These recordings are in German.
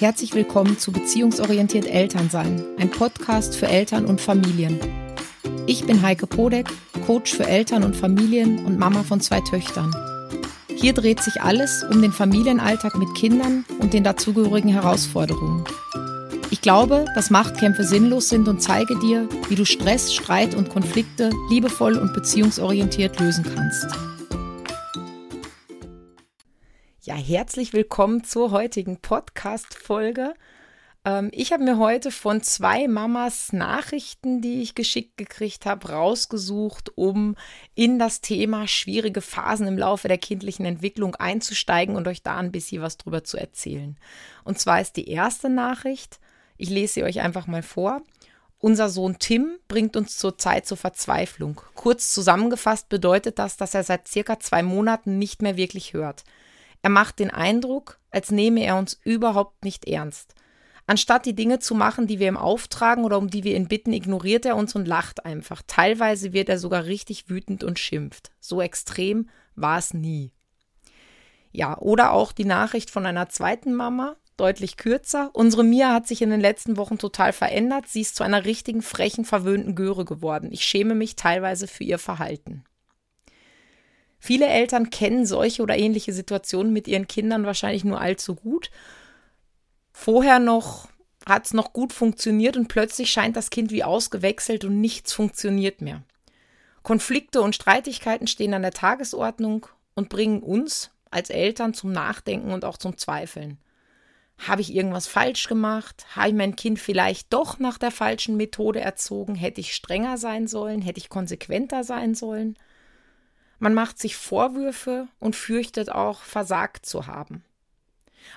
Herzlich willkommen zu Beziehungsorientiert Elternsein, ein Podcast für Eltern und Familien. Ich bin Heike Podek, Coach für Eltern und Familien und Mama von zwei Töchtern. Hier dreht sich alles um den Familienalltag mit Kindern und den dazugehörigen Herausforderungen. Ich glaube, dass Machtkämpfe sinnlos sind und zeige dir, wie du Stress, Streit und Konflikte liebevoll und beziehungsorientiert lösen kannst. Ja, herzlich willkommen zur heutigen Podcast-Folge. Ähm, ich habe mir heute von zwei Mamas Nachrichten, die ich geschickt gekriegt habe, rausgesucht, um in das Thema schwierige Phasen im Laufe der kindlichen Entwicklung einzusteigen und euch da ein bisschen was drüber zu erzählen. Und zwar ist die erste Nachricht, ich lese sie euch einfach mal vor. Unser Sohn Tim bringt uns zurzeit zur Verzweiflung. Kurz zusammengefasst bedeutet das, dass er seit circa zwei Monaten nicht mehr wirklich hört. Er macht den Eindruck, als nehme er uns überhaupt nicht ernst. Anstatt die Dinge zu machen, die wir ihm auftragen oder um die wir ihn bitten, ignoriert er uns und lacht einfach. Teilweise wird er sogar richtig wütend und schimpft. So extrem war es nie. Ja, oder auch die Nachricht von einer zweiten Mama, deutlich kürzer. Unsere Mia hat sich in den letzten Wochen total verändert. Sie ist zu einer richtigen, frechen, verwöhnten Göre geworden. Ich schäme mich teilweise für ihr Verhalten. Viele Eltern kennen solche oder ähnliche Situationen mit ihren Kindern wahrscheinlich nur allzu gut. Vorher noch hat es noch gut funktioniert und plötzlich scheint das Kind wie ausgewechselt und nichts funktioniert mehr. Konflikte und Streitigkeiten stehen an der Tagesordnung und bringen uns als Eltern zum Nachdenken und auch zum Zweifeln. Habe ich irgendwas falsch gemacht? Habe ich mein Kind vielleicht doch nach der falschen Methode erzogen? Hätte ich strenger sein sollen? Hätte ich konsequenter sein sollen? Man macht sich Vorwürfe und fürchtet auch, versagt zu haben.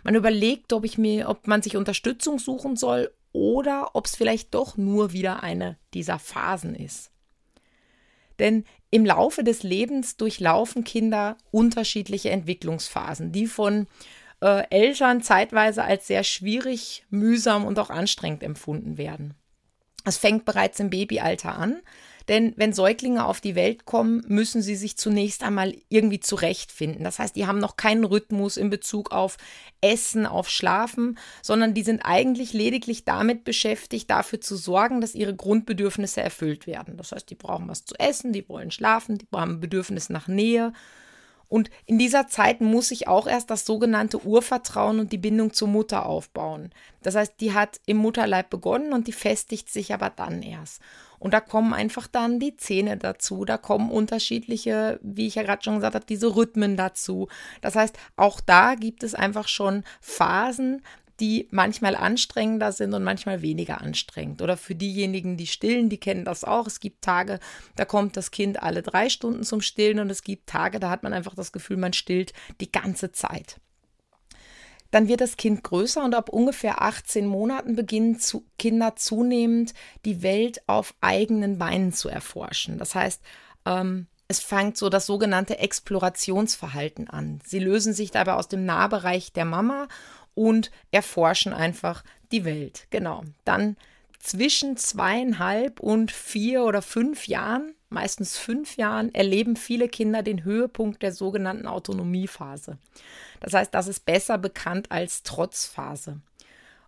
Man überlegt, ob ich mir, ob man sich Unterstützung suchen soll oder ob es vielleicht doch nur wieder eine dieser Phasen ist. Denn im Laufe des Lebens durchlaufen Kinder unterschiedliche Entwicklungsphasen, die von äh, Eltern zeitweise als sehr schwierig, mühsam und auch anstrengend empfunden werden. Es fängt bereits im Babyalter an, denn wenn Säuglinge auf die Welt kommen, müssen sie sich zunächst einmal irgendwie zurechtfinden. Das heißt, die haben noch keinen Rhythmus in Bezug auf Essen, auf Schlafen, sondern die sind eigentlich lediglich damit beschäftigt, dafür zu sorgen, dass ihre Grundbedürfnisse erfüllt werden. Das heißt, die brauchen was zu essen, die wollen schlafen, die haben ein Bedürfnis nach Nähe und in dieser Zeit muss sich auch erst das sogenannte Urvertrauen und die Bindung zur Mutter aufbauen. Das heißt, die hat im Mutterleib begonnen und die festigt sich aber dann erst. Und da kommen einfach dann die Zähne dazu, da kommen unterschiedliche, wie ich ja gerade schon gesagt habe, diese Rhythmen dazu. Das heißt, auch da gibt es einfach schon Phasen, die manchmal anstrengender sind und manchmal weniger anstrengend. Oder für diejenigen, die stillen, die kennen das auch. Es gibt Tage, da kommt das Kind alle drei Stunden zum Stillen und es gibt Tage, da hat man einfach das Gefühl, man stillt die ganze Zeit. Dann wird das Kind größer und ab ungefähr 18 Monaten beginnen zu, Kinder zunehmend die Welt auf eigenen Beinen zu erforschen. Das heißt, ähm, es fängt so das sogenannte Explorationsverhalten an. Sie lösen sich dabei aus dem Nahbereich der Mama und erforschen einfach die Welt. Genau. Dann zwischen zweieinhalb und vier oder fünf Jahren, meistens fünf Jahren, erleben viele Kinder den Höhepunkt der sogenannten Autonomiephase. Das heißt, das ist besser bekannt als Trotzphase.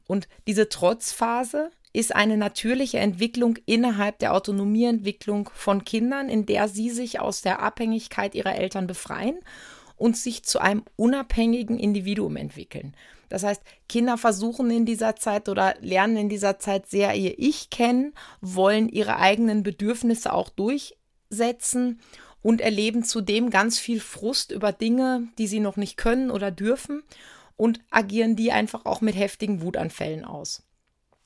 Und diese Trotzphase ist eine natürliche Entwicklung innerhalb der Autonomieentwicklung von Kindern, in der sie sich aus der Abhängigkeit ihrer Eltern befreien und sich zu einem unabhängigen Individuum entwickeln. Das heißt, Kinder versuchen in dieser Zeit oder lernen in dieser Zeit sehr ihr Ich kennen, wollen ihre eigenen Bedürfnisse auch durchsetzen und erleben zudem ganz viel Frust über Dinge, die sie noch nicht können oder dürfen und agieren die einfach auch mit heftigen Wutanfällen aus.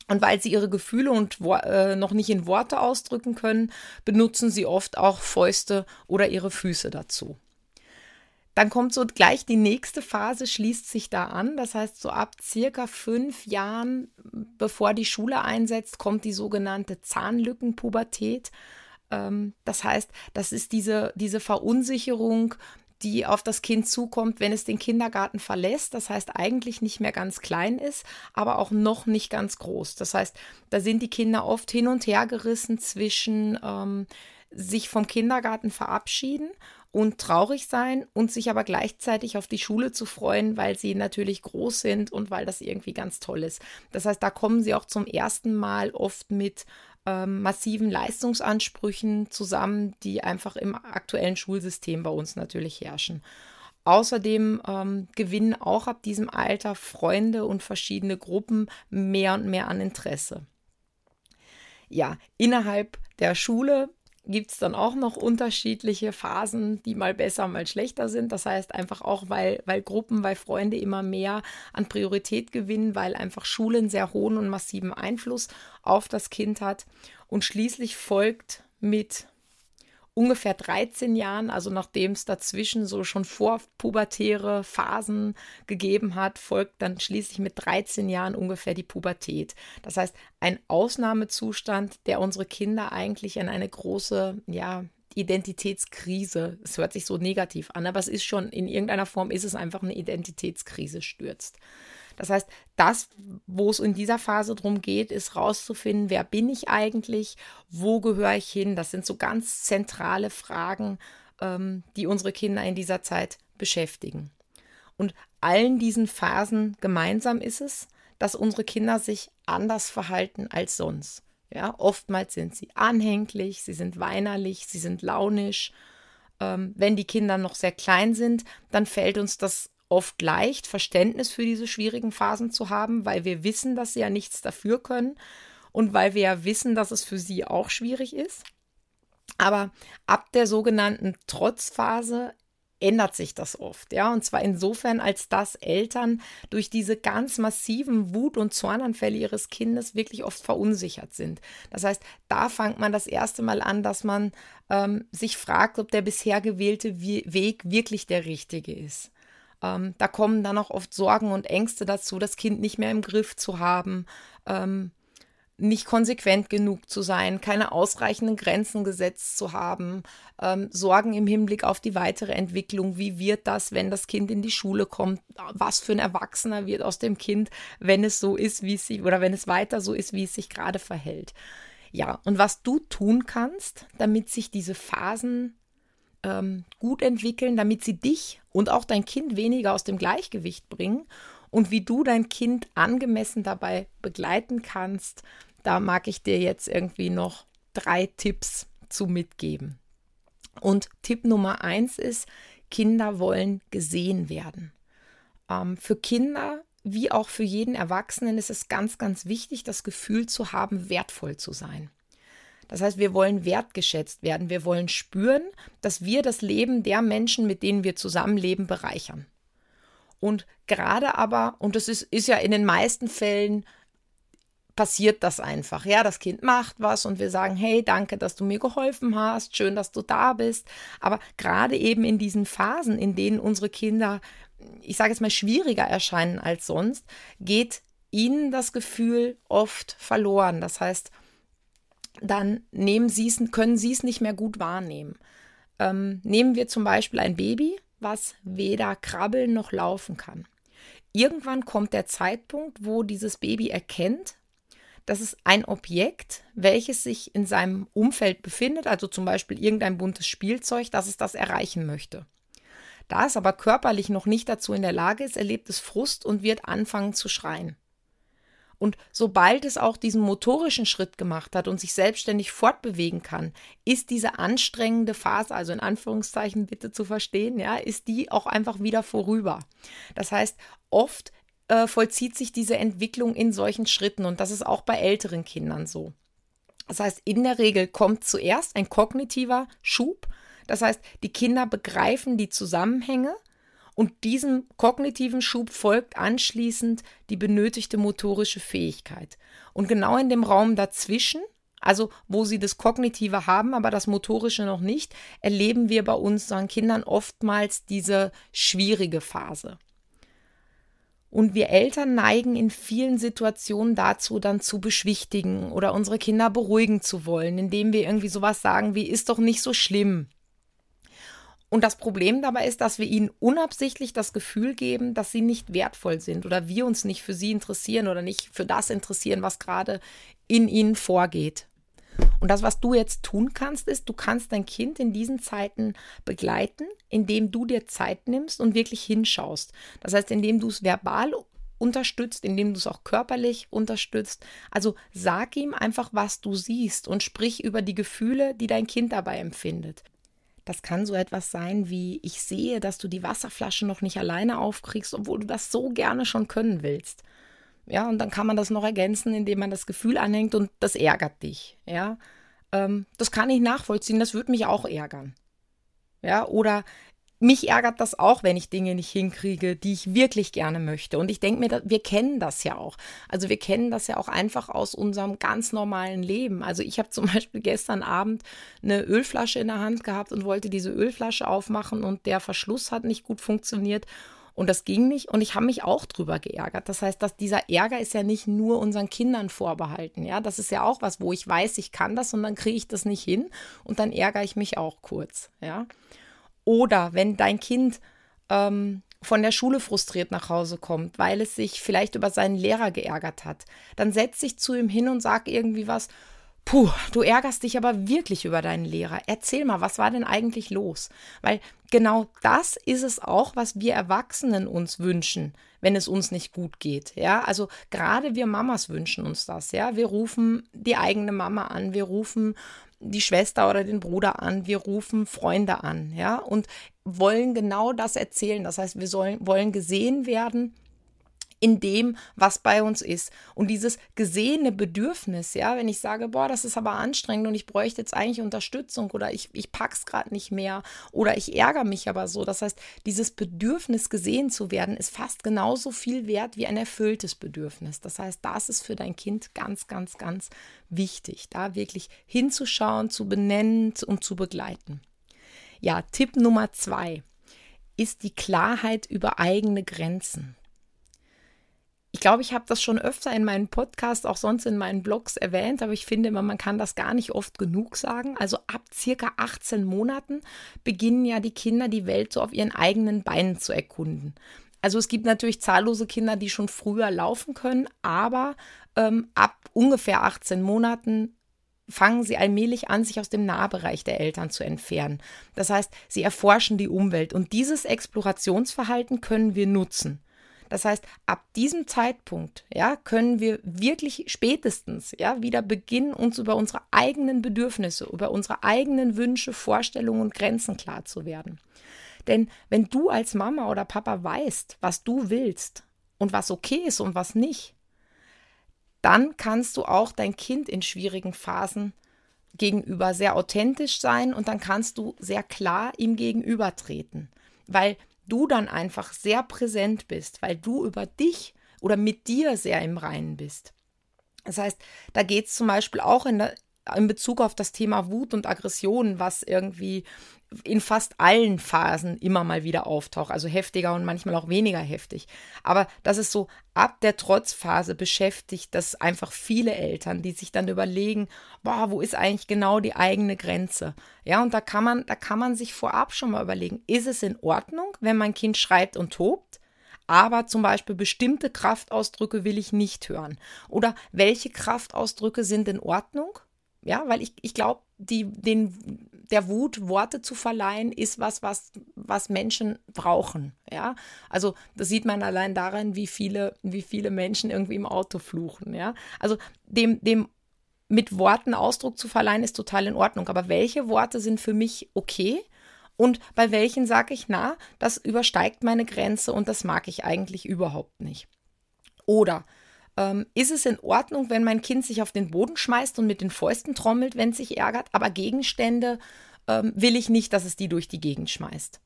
Und weil sie ihre Gefühle und äh, noch nicht in Worte ausdrücken können, benutzen sie oft auch Fäuste oder ihre Füße dazu. Dann kommt so gleich die nächste Phase, schließt sich da an. Das heißt, so ab circa fünf Jahren, bevor die Schule einsetzt, kommt die sogenannte Zahnlückenpubertät. Ähm, das heißt, das ist diese, diese Verunsicherung, die auf das Kind zukommt, wenn es den Kindergarten verlässt. Das heißt, eigentlich nicht mehr ganz klein ist, aber auch noch nicht ganz groß. Das heißt, da sind die Kinder oft hin und her gerissen zwischen ähm, sich vom Kindergarten verabschieden und traurig sein und sich aber gleichzeitig auf die Schule zu freuen, weil sie natürlich groß sind und weil das irgendwie ganz toll ist. Das heißt, da kommen sie auch zum ersten Mal oft mit ähm, massiven Leistungsansprüchen zusammen, die einfach im aktuellen Schulsystem bei uns natürlich herrschen. Außerdem ähm, gewinnen auch ab diesem Alter Freunde und verschiedene Gruppen mehr und mehr an Interesse. Ja, innerhalb der Schule gibt es dann auch noch unterschiedliche Phasen, die mal besser, mal schlechter sind. Das heißt einfach auch, weil, weil Gruppen, weil Freunde immer mehr an Priorität gewinnen, weil einfach Schulen sehr hohen und massiven Einfluss auf das Kind hat. Und schließlich folgt mit ungefähr 13 Jahren, also nachdem es dazwischen so schon vorpubertäre Phasen gegeben hat, folgt dann schließlich mit 13 Jahren ungefähr die Pubertät. Das heißt, ein Ausnahmezustand, der unsere Kinder eigentlich in eine große, ja, Identitätskrise, es hört sich so negativ an, aber es ist schon, in irgendeiner Form ist es einfach eine Identitätskrise stürzt. Das heißt, das, wo es in dieser Phase darum geht, ist rauszufinden, wer bin ich eigentlich, wo gehöre ich hin. Das sind so ganz zentrale Fragen, ähm, die unsere Kinder in dieser Zeit beschäftigen. Und allen diesen Phasen gemeinsam ist es, dass unsere Kinder sich anders verhalten als sonst. Ja, oftmals sind sie anhänglich, sie sind weinerlich, sie sind launisch. Ähm, wenn die Kinder noch sehr klein sind, dann fällt uns das oft leicht, Verständnis für diese schwierigen Phasen zu haben, weil wir wissen, dass sie ja nichts dafür können und weil wir ja wissen, dass es für sie auch schwierig ist. Aber ab der sogenannten Trotzphase ändert sich das oft, ja, und zwar insofern, als dass Eltern durch diese ganz massiven Wut- und Zornanfälle ihres Kindes wirklich oft verunsichert sind. Das heißt, da fängt man das erste Mal an, dass man ähm, sich fragt, ob der bisher gewählte Weg wirklich der richtige ist. Ähm, da kommen dann auch oft Sorgen und Ängste dazu, das Kind nicht mehr im Griff zu haben, ähm, nicht konsequent genug zu sein, keine ausreichenden Grenzen gesetzt zu haben, ähm, Sorgen im Hinblick auf die weitere Entwicklung. Wie wird das, wenn das Kind in die Schule kommt? Was für ein Erwachsener wird aus dem Kind, wenn es so ist, wie es sich, oder wenn es weiter so ist, wie es sich gerade verhält? Ja, und was du tun kannst, damit sich diese Phasen ähm, gut entwickeln, damit sie dich und auch dein Kind weniger aus dem Gleichgewicht bringen und wie du dein Kind angemessen dabei begleiten kannst, da mag ich dir jetzt irgendwie noch drei Tipps zu mitgeben. Und Tipp Nummer eins ist, Kinder wollen gesehen werden. Ähm, für Kinder wie auch für jeden Erwachsenen ist es ganz, ganz wichtig, das Gefühl zu haben, wertvoll zu sein. Das heißt, wir wollen wertgeschätzt werden. Wir wollen spüren, dass wir das Leben der Menschen, mit denen wir zusammenleben, bereichern. Und gerade aber, und das ist, ist ja in den meisten Fällen passiert das einfach. Ja, das Kind macht was und wir sagen, hey, danke, dass du mir geholfen hast, schön, dass du da bist. Aber gerade eben in diesen Phasen, in denen unsere Kinder, ich sage jetzt mal, schwieriger erscheinen als sonst, geht ihnen das Gefühl oft verloren. Das heißt, dann nehmen sie's, können sie es nicht mehr gut wahrnehmen. Ähm, nehmen wir zum Beispiel ein Baby, was weder krabbeln noch laufen kann. Irgendwann kommt der Zeitpunkt, wo dieses Baby erkennt, dass es ein Objekt, welches sich in seinem Umfeld befindet, also zum Beispiel irgendein buntes Spielzeug, dass es das erreichen möchte. Da es aber körperlich noch nicht dazu in der Lage ist, erlebt es Frust und wird anfangen zu schreien. Und sobald es auch diesen motorischen Schritt gemacht hat und sich selbstständig fortbewegen kann, ist diese anstrengende Phase, also in Anführungszeichen bitte zu verstehen, ja, ist die auch einfach wieder vorüber. Das heißt, oft äh, vollzieht sich diese Entwicklung in solchen Schritten und das ist auch bei älteren Kindern so. Das heißt, in der Regel kommt zuerst ein kognitiver Schub. Das heißt, die Kinder begreifen die Zusammenhänge und diesem kognitiven Schub folgt anschließend die benötigte motorische Fähigkeit. Und genau in dem Raum dazwischen, also wo sie das Kognitive haben, aber das Motorische noch nicht, erleben wir bei unseren Kindern oftmals diese schwierige Phase. Und wir Eltern neigen in vielen Situationen dazu, dann zu beschwichtigen oder unsere Kinder beruhigen zu wollen, indem wir irgendwie sowas sagen wie, ist doch nicht so schlimm. Und das Problem dabei ist, dass wir ihnen unabsichtlich das Gefühl geben, dass sie nicht wertvoll sind oder wir uns nicht für sie interessieren oder nicht für das interessieren, was gerade in ihnen vorgeht. Und das, was du jetzt tun kannst, ist, du kannst dein Kind in diesen Zeiten begleiten, indem du dir Zeit nimmst und wirklich hinschaust. Das heißt, indem du es verbal unterstützt, indem du es auch körperlich unterstützt. Also sag ihm einfach, was du siehst und sprich über die Gefühle, die dein Kind dabei empfindet. Das kann so etwas sein wie, ich sehe, dass du die Wasserflasche noch nicht alleine aufkriegst, obwohl du das so gerne schon können willst. Ja, und dann kann man das noch ergänzen, indem man das Gefühl anhängt und das ärgert dich. Ja, ähm, das kann ich nachvollziehen, das würde mich auch ärgern. Ja, oder mich ärgert das auch, wenn ich Dinge nicht hinkriege, die ich wirklich gerne möchte. Und ich denke mir, wir kennen das ja auch. Also wir kennen das ja auch einfach aus unserem ganz normalen Leben. Also ich habe zum Beispiel gestern Abend eine Ölflasche in der Hand gehabt und wollte diese Ölflasche aufmachen und der Verschluss hat nicht gut funktioniert. Und das ging nicht und ich habe mich auch drüber geärgert. Das heißt, dass dieser Ärger ist ja nicht nur unseren Kindern vorbehalten. Ja, das ist ja auch was, wo ich weiß, ich kann das und dann kriege ich das nicht hin und dann ärgere ich mich auch kurz. Ja. Oder wenn dein Kind ähm, von der Schule frustriert nach Hause kommt, weil es sich vielleicht über seinen Lehrer geärgert hat, dann setz dich zu ihm hin und sag irgendwie was. Puh, du ärgerst dich aber wirklich über deinen Lehrer. Erzähl mal, was war denn eigentlich los? Weil genau das ist es auch, was wir Erwachsenen uns wünschen, wenn es uns nicht gut geht. Ja, also gerade wir Mamas wünschen uns das. Ja, wir rufen die eigene Mama an, wir rufen die Schwester oder den Bruder an, wir rufen Freunde an, ja, und wollen genau das erzählen. Das heißt, wir sollen, wollen gesehen werden in dem, was bei uns ist. Und dieses gesehene Bedürfnis, ja, wenn ich sage, boah, das ist aber anstrengend und ich bräuchte jetzt eigentlich Unterstützung oder ich, ich pack's gerade nicht mehr oder ich ärgere mich aber so. Das heißt, dieses Bedürfnis gesehen zu werden, ist fast genauso viel wert wie ein erfülltes Bedürfnis. Das heißt, das ist für dein Kind ganz, ganz, ganz wichtig, da wirklich hinzuschauen, zu benennen und zu begleiten. Ja, Tipp Nummer zwei ist die Klarheit über eigene Grenzen. Ich glaube, ich habe das schon öfter in meinen Podcasts, auch sonst in meinen Blogs erwähnt, aber ich finde immer, man kann das gar nicht oft genug sagen. Also ab circa 18 Monaten beginnen ja die Kinder die Welt so auf ihren eigenen Beinen zu erkunden. Also es gibt natürlich zahllose Kinder, die schon früher laufen können, aber ähm, ab ungefähr 18 Monaten fangen sie allmählich an, sich aus dem Nahbereich der Eltern zu entfernen. Das heißt, sie erforschen die Umwelt und dieses Explorationsverhalten können wir nutzen. Das heißt, ab diesem Zeitpunkt, ja, können wir wirklich spätestens, ja, wieder beginnen, uns über unsere eigenen Bedürfnisse, über unsere eigenen Wünsche, Vorstellungen und Grenzen klar zu werden. Denn wenn du als Mama oder Papa weißt, was du willst und was okay ist und was nicht, dann kannst du auch dein Kind in schwierigen Phasen gegenüber sehr authentisch sein und dann kannst du sehr klar ihm gegenübertreten. Weil du dann einfach sehr präsent bist, weil du über dich oder mit dir sehr im Reinen bist. Das heißt, da geht es zum Beispiel auch in, der, in Bezug auf das Thema Wut und Aggression, was irgendwie in fast allen Phasen immer mal wieder auftaucht, also heftiger und manchmal auch weniger heftig. Aber das ist so, ab der Trotzphase beschäftigt das einfach viele Eltern, die sich dann überlegen, boah, wo ist eigentlich genau die eigene Grenze? Ja, und da kann man, da kann man sich vorab schon mal überlegen, ist es in Ordnung, wenn mein Kind schreibt und tobt? aber zum Beispiel bestimmte Kraftausdrücke will ich nicht hören. Oder welche Kraftausdrücke sind in Ordnung? Ja, weil ich, ich glaube, den, der Wut Worte zu verleihen, ist was, was, was Menschen brauchen. Ja, also das sieht man allein daran, wie viele, wie viele Menschen irgendwie im Auto fluchen. Ja, also dem, dem mit Worten Ausdruck zu verleihen, ist total in Ordnung. Aber welche Worte sind für mich okay? Und bei welchen sage ich, na, das übersteigt meine Grenze und das mag ich eigentlich überhaupt nicht. Oder ähm, ist es in Ordnung, wenn mein Kind sich auf den Boden schmeißt und mit den Fäusten trommelt, wenn es sich ärgert, aber Gegenstände ähm, will ich nicht, dass es die durch die Gegend schmeißt.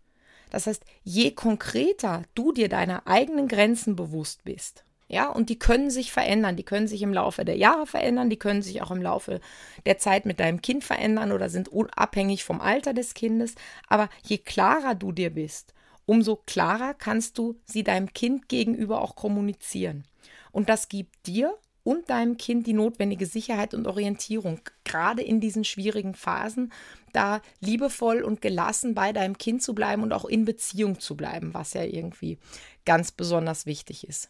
Das heißt, je konkreter du dir deiner eigenen Grenzen bewusst bist, ja, und die können sich verändern, die können sich im Laufe der Jahre verändern, die können sich auch im Laufe der Zeit mit deinem Kind verändern oder sind unabhängig vom Alter des Kindes. Aber je klarer du dir bist, umso klarer kannst du sie deinem Kind gegenüber auch kommunizieren. Und das gibt dir und deinem Kind die notwendige Sicherheit und Orientierung, gerade in diesen schwierigen Phasen, da liebevoll und gelassen bei deinem Kind zu bleiben und auch in Beziehung zu bleiben, was ja irgendwie ganz besonders wichtig ist.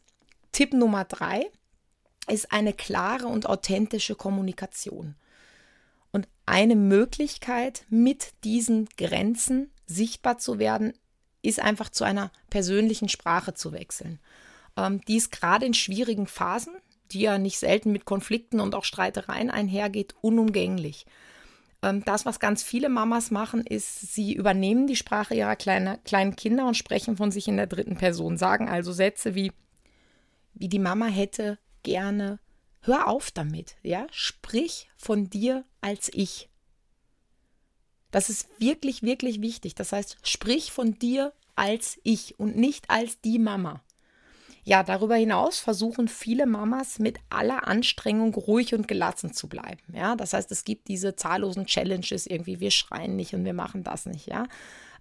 Tipp Nummer drei ist eine klare und authentische Kommunikation. Und eine Möglichkeit, mit diesen Grenzen sichtbar zu werden, ist einfach zu einer persönlichen Sprache zu wechseln. Ähm, die ist gerade in schwierigen Phasen, die ja nicht selten mit Konflikten und auch Streitereien einhergeht, unumgänglich. Ähm, das, was ganz viele Mamas machen, ist, sie übernehmen die Sprache ihrer kleine, kleinen Kinder und sprechen von sich in der dritten Person, sagen also Sätze wie, wie die Mama hätte gerne, hör auf damit, ja, sprich von dir als ich. Das ist wirklich, wirklich wichtig. Das heißt, sprich von dir als ich und nicht als die Mama. Ja, darüber hinaus versuchen viele Mamas mit aller Anstrengung ruhig und gelassen zu bleiben. Ja, das heißt, es gibt diese zahllosen Challenges irgendwie, wir schreien nicht und wir machen das nicht. Ja,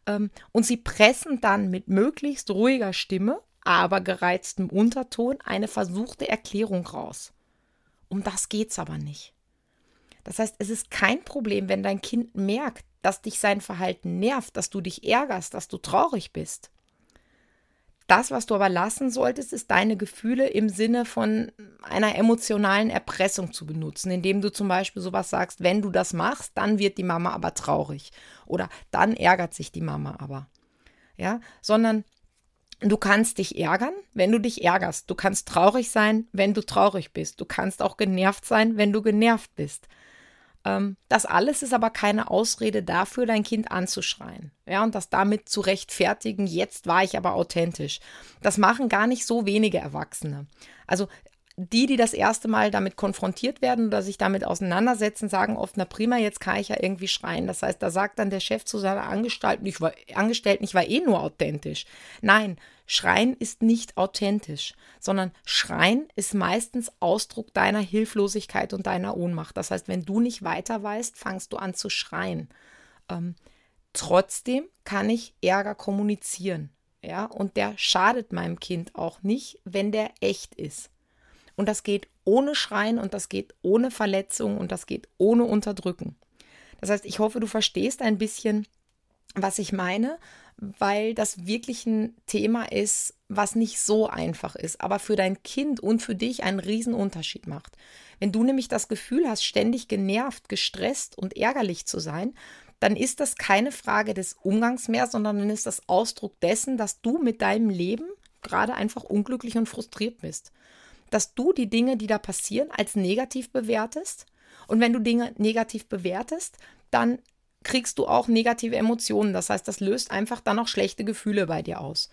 ähm, und sie pressen dann mit möglichst ruhiger Stimme, aber gereiztem Unterton eine versuchte Erklärung raus. Um das geht's aber nicht. Das heißt, es ist kein Problem, wenn dein Kind merkt, dass dich sein Verhalten nervt, dass du dich ärgerst, dass du traurig bist. Das, was du aber lassen solltest, ist deine Gefühle im Sinne von einer emotionalen Erpressung zu benutzen, indem du zum Beispiel sowas sagst, wenn du das machst, dann wird die Mama aber traurig oder dann ärgert sich die Mama aber. Ja, sondern du kannst dich ärgern, wenn du dich ärgerst. Du kannst traurig sein, wenn du traurig bist. Du kannst auch genervt sein, wenn du genervt bist. Ähm, das alles ist aber keine Ausrede dafür, dein Kind anzuschreien. Ja, und das damit zu rechtfertigen, jetzt war ich aber authentisch. Das machen gar nicht so wenige Erwachsene. Also die, die das erste Mal damit konfrontiert werden oder sich damit auseinandersetzen, sagen oft, na prima, jetzt kann ich ja irgendwie schreien. Das heißt, da sagt dann der Chef zu seiner Angestellten, ich war, Angestellten, ich war eh nur authentisch. Nein, Schreien ist nicht authentisch, sondern Schreien ist meistens Ausdruck deiner Hilflosigkeit und deiner Ohnmacht. Das heißt, wenn du nicht weiter weißt, fangst du an zu schreien. Ähm, trotzdem kann ich Ärger kommunizieren. Ja, und der schadet meinem Kind auch nicht, wenn der echt ist. Und das geht ohne Schreien und das geht ohne Verletzung und das geht ohne Unterdrücken. Das heißt, ich hoffe, du verstehst ein bisschen, was ich meine weil das wirklich ein Thema ist, was nicht so einfach ist, aber für dein Kind und für dich einen riesen Unterschied macht. Wenn du nämlich das Gefühl hast, ständig genervt, gestresst und ärgerlich zu sein, dann ist das keine Frage des Umgangs mehr, sondern dann ist das Ausdruck dessen, dass du mit deinem Leben gerade einfach unglücklich und frustriert bist. Dass du die Dinge, die da passieren, als negativ bewertest. Und wenn du Dinge negativ bewertest, dann kriegst du auch negative Emotionen. Das heißt, das löst einfach dann auch schlechte Gefühle bei dir aus.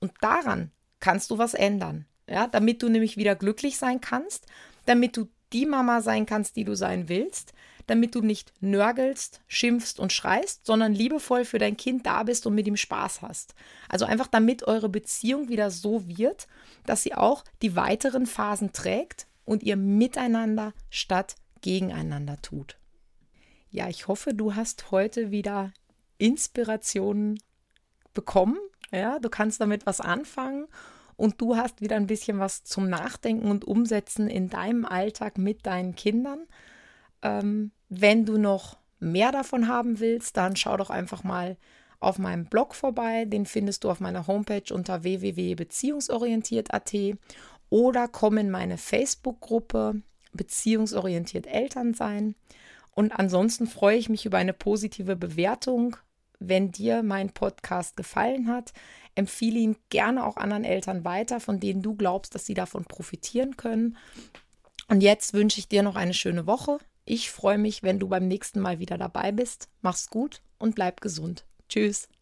Und daran kannst du was ändern. Ja, damit du nämlich wieder glücklich sein kannst, damit du die Mama sein kannst, die du sein willst, damit du nicht nörgelst, schimpfst und schreist, sondern liebevoll für dein Kind da bist und mit ihm Spaß hast. Also einfach damit eure Beziehung wieder so wird, dass sie auch die weiteren Phasen trägt und ihr miteinander statt gegeneinander tut. Ja, ich hoffe, du hast heute wieder Inspirationen bekommen. Ja, du kannst damit was anfangen und du hast wieder ein bisschen was zum Nachdenken und Umsetzen in deinem Alltag mit deinen Kindern. Ähm, wenn du noch mehr davon haben willst, dann schau doch einfach mal auf meinem Blog vorbei. Den findest du auf meiner Homepage unter www.beziehungsorientiert.at oder komm in meine Facebook-Gruppe Beziehungsorientiert Eltern sein. Und ansonsten freue ich mich über eine positive Bewertung. Wenn dir mein Podcast gefallen hat, empfehle ihn gerne auch anderen Eltern weiter, von denen du glaubst, dass sie davon profitieren können. Und jetzt wünsche ich dir noch eine schöne Woche. Ich freue mich, wenn du beim nächsten Mal wieder dabei bist. Mach's gut und bleib gesund. Tschüss.